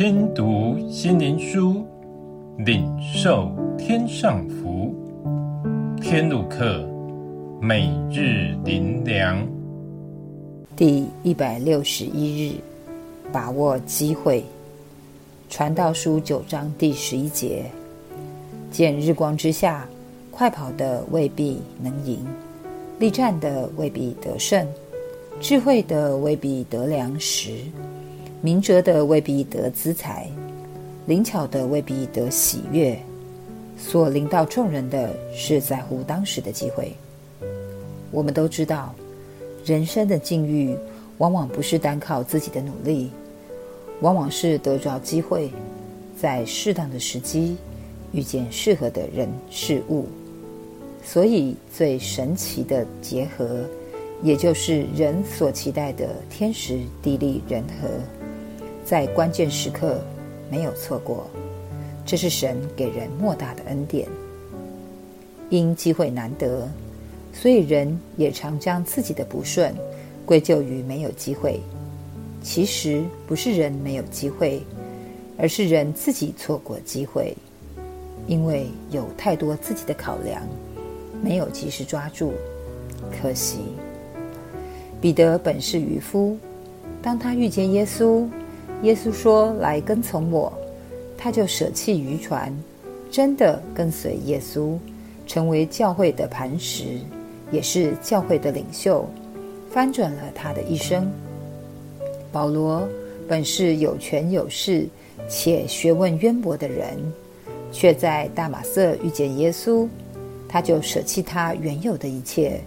听读心灵书，领受天上福。天路客，每日灵粮，第一百六十一日，把握机会。传道书九章第十一节：见日光之下，快跑的未必能赢，力战的未必得胜，智慧的未必得粮食。明哲的未必得资财，灵巧的未必得喜悦。所领到众人的是在乎当时的机会。我们都知道，人生的境遇往往不是单靠自己的努力，往往是得着机会，在适当的时机遇见适合的人事物。所以，最神奇的结合，也就是人所期待的天时地利人和。在关键时刻没有错过，这是神给人莫大的恩典。因机会难得，所以人也常将自己的不顺归咎于没有机会。其实不是人没有机会，而是人自己错过机会，因为有太多自己的考量，没有及时抓住。可惜，彼得本是渔夫，当他遇见耶稣。耶稣说：“来跟从我。”他就舍弃渔船，真的跟随耶稣，成为教会的磐石，也是教会的领袖，翻转了他的一生。保罗本是有权有势且学问渊博的人，却在大马色遇见耶稣，他就舍弃他原有的一切，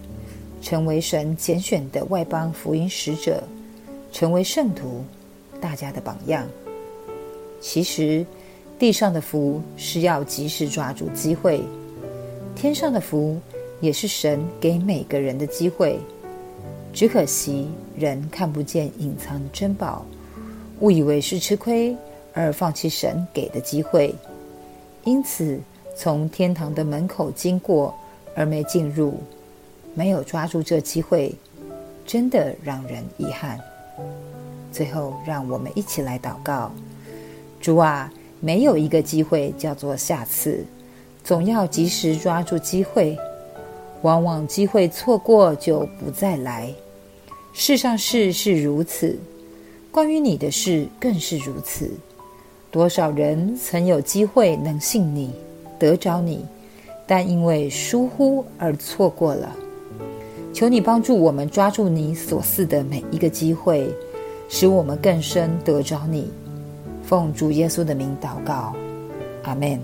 成为神拣选的外邦福音使者，成为圣徒。大家的榜样。其实，地上的福是要及时抓住机会，天上的福也是神给每个人的机会。只可惜人看不见隐藏珍宝，误以为是吃亏而放弃神给的机会，因此从天堂的门口经过而没进入，没有抓住这机会，真的让人遗憾。最后，让我们一起来祷告：主啊，没有一个机会叫做下次，总要及时抓住机会。往往机会错过就不再来。世上事是如此，关于你的事更是如此。多少人曾有机会能信你，得着你，但因为疏忽而错过了。求你帮助我们抓住你所赐的每一个机会。使我们更深得着你，奉主耶稣的名祷告，阿门。